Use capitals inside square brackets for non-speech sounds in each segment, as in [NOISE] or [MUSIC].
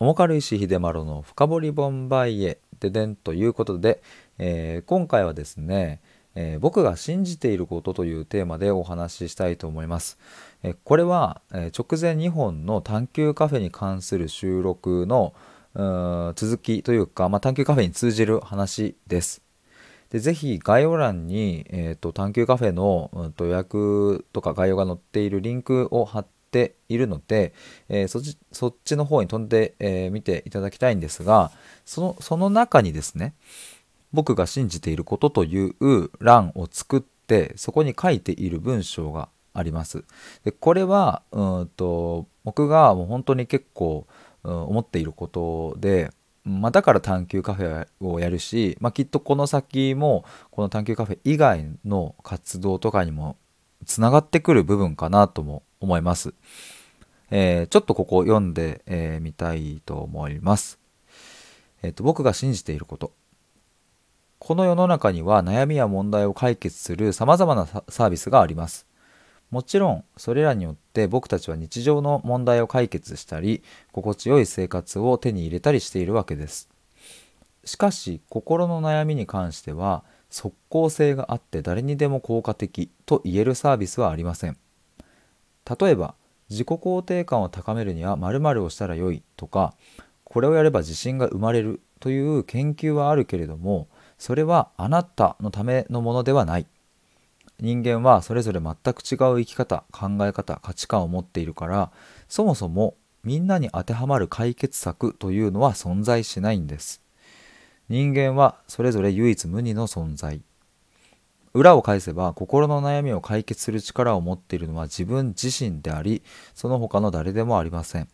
重軽石秀丸の深掘りボンバイエででんということで、えー、今回はですね、えー、僕が信じていることというテーマでお話ししたいと思います。えー、これは、え直前2本の探求カフェに関する収録の続きというか、まあ、探求カフェに通じる話です。でぜひ概要欄に、えーと、探求カフェの、うん、予約とか概要が載っているリンクを貼ってているので、えー、そっちそっちの方に飛んでみ、えー、ていただきたいんですがそのその中にですね僕が信じていることという欄を作ってそこに書いている文章があります。でこれはうんと僕がもう本当に結構、うん、思っていることで、まあ、だから探求カフェをやるし、まあ、きっとこの先もこの探求カフェ以外の活動とかにもつながってくる部分かなとも思います。えー、ちょっとここ読んでみ、えー、たいと思います。えっ、ー、と僕が信じていること。この世の中には悩みや問題を解決する様々なサービスがあります。もちろんそれらによって僕たちは日常の問題を解決したり心地よい生活を手に入れたりしているわけですしかし心の悩みに関しては即効性があって誰にでも効果的と言えるサービスはありません例えば自己肯定感を高めるには〇〇をしたらよいとかこれをやれば自信が生まれるという研究はあるけれどもそれはあなたのためのものではない。人間はそれぞれ全く違う生き方考え方価値観を持っているからそもそもみんなに当てはまる解決策というのは存在しないんです。人間はそれぞれ唯一無二の存在。裏を返せば心の悩みを解決する力を持っているのは自分自身でありその他の誰でもありません。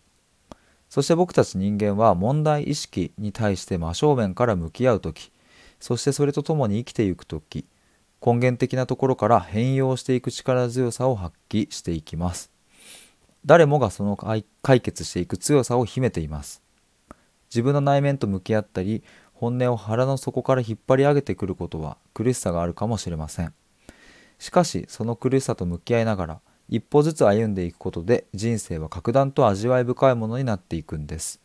そして僕たち人間は問題意識に対して真正面から向き合う時そしてそれと共に生きていく時根源的なところから変容していく力強さを発揮していきます。誰もがその解決していく強さを秘めています。自分の内面と向き合ったり本音を腹の底から引っ張り上げてくることは苦しさがあるかもしれませんしかしその苦しさと向き合いながら一歩ずつ歩んでいくことで人生は格段と味わい深いものになっていくんです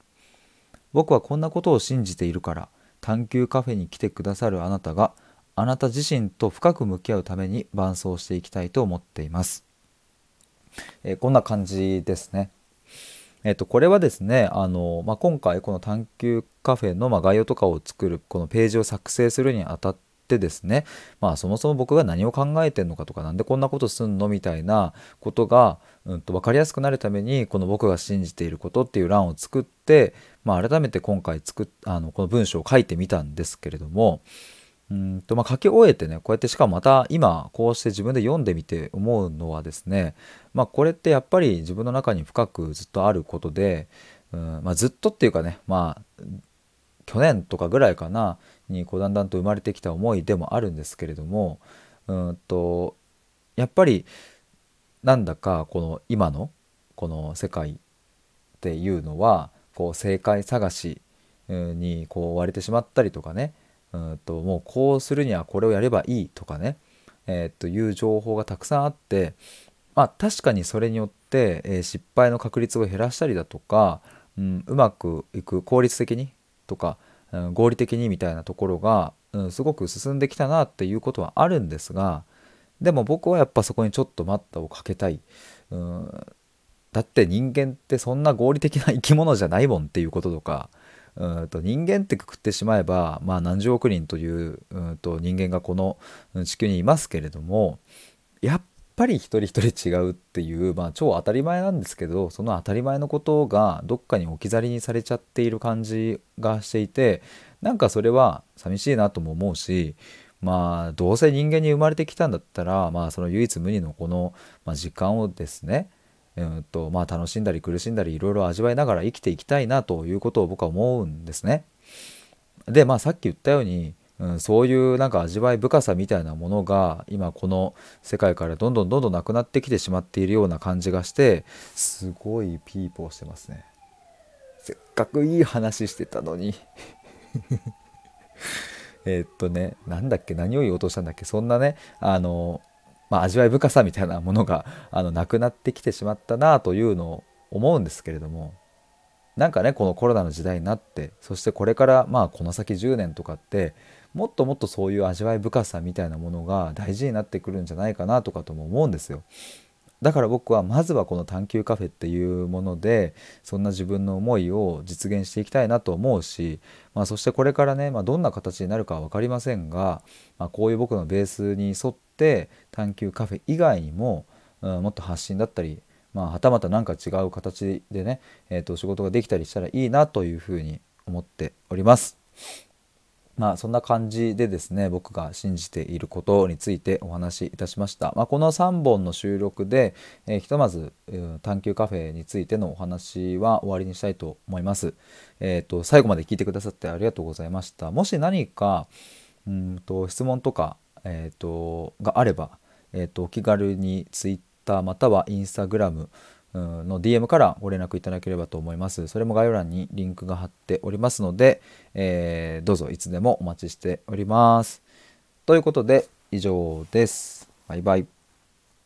僕はこんなことを信じているから探求カフェに来てくださるあなたがあなた自身と深く向き合うために伴走していきたいと思っています。えー、こんな感じですね。えっ、と、これはですね、あの、まあ、今回この探求カフェの、ま概要とかを作る、このページを作成するにあたってですね、まあ、そもそも僕が何を考えてんのかとか、何でこんなことすんのみたいなことが、うんと、分かりやすくなるために、この僕が信じていることっていう欄を作って、まあ、改めて今回作っあの、この文章を書いてみたんですけれども、うんとまあ、書き終えてねこうやってしかもまた今こうして自分で読んでみて思うのはですね、まあ、これってやっぱり自分の中に深くずっとあることで、うんまあ、ずっとっていうかねまあ去年とかぐらいかなにこうだんだんと生まれてきた思いでもあるんですけれどもうんとやっぱりなんだかこの今のこの世界っていうのはこう正解探しにこう追われてしまったりとかねうんともうこうするにはこれをやればいいとかね、えー、という情報がたくさんあってまあ確かにそれによって、えー、失敗の確率を減らしたりだとか、うん、うまくいく効率的にとか、うん、合理的にみたいなところが、うん、すごく進んできたなっていうことはあるんですがでも僕はやっぱそこにちょっと待ったをかけたい。うんだって人間ってそんな合理的な生き物じゃないもんっていうこととか、うんと人間ってくくってしまえば、まあ、何十億人といううんと人間がこの地球にいますけれどもやっぱり一人一人違うっていう、まあ、超当たり前なんですけどその当たり前のことがどっかに置き去りにされちゃっている感じがしていてなんかそれは寂しいなとも思うしまあどうせ人間に生まれてきたんだったら、まあ、その唯一無二のこの、まあ、時間をですねうんとまあ、楽しんだり苦しんだりいろいろ味わいながら生きていきたいなということを僕は思うんですね。でまあさっき言ったように、うん、そういうなんか味わい深さみたいなものが今この世界からどんどんどんどんなくなってきてしまっているような感じがしてすごいピーポーしてますね。せっかくいい話してたのに [LAUGHS] えっとねなんだっけ何を言おうとしたんだっけそんなねあのまあ、味わい深さみたいなものが [LAUGHS] あのなくなってきてしまったなというのを思うんですけれどもなんかねこのコロナの時代になってそしてこれからまあこの先10年とかってもっともっとそういう味わい深さみたいなものが大事になってくるんじゃないかなとかとも思うんですよ。だから僕はまずはこの探求カフェっていうものでそんな自分の思いを実現していきたいなと思うし、まあ、そしてこれからね、まあ、どんな形になるかは分かりませんが、まあ、こういう僕のベースに沿って探求カフェ以外にも、うん、もっと発信だったり、まあ、はたまた何か違う形でね、えー、と仕事ができたりしたらいいなというふうに思っております。まあそんな感じでですね僕が信じていることについてお話しいたしました、まあ、この3本の収録で、えー、ひとまず、探究カフェについてのお話は終わりにしたいと思います、えーと、最後まで聞いてくださってありがとうございました。もし何かうんと質問とか、えーと、があれば、えーと、とお気軽に Twitter または Instagram の DM からご連絡いただければと思います。それも概要欄にリンクが貼っておりますので、えー、どうぞいつでもお待ちしております。ということで以上です。バイバイ。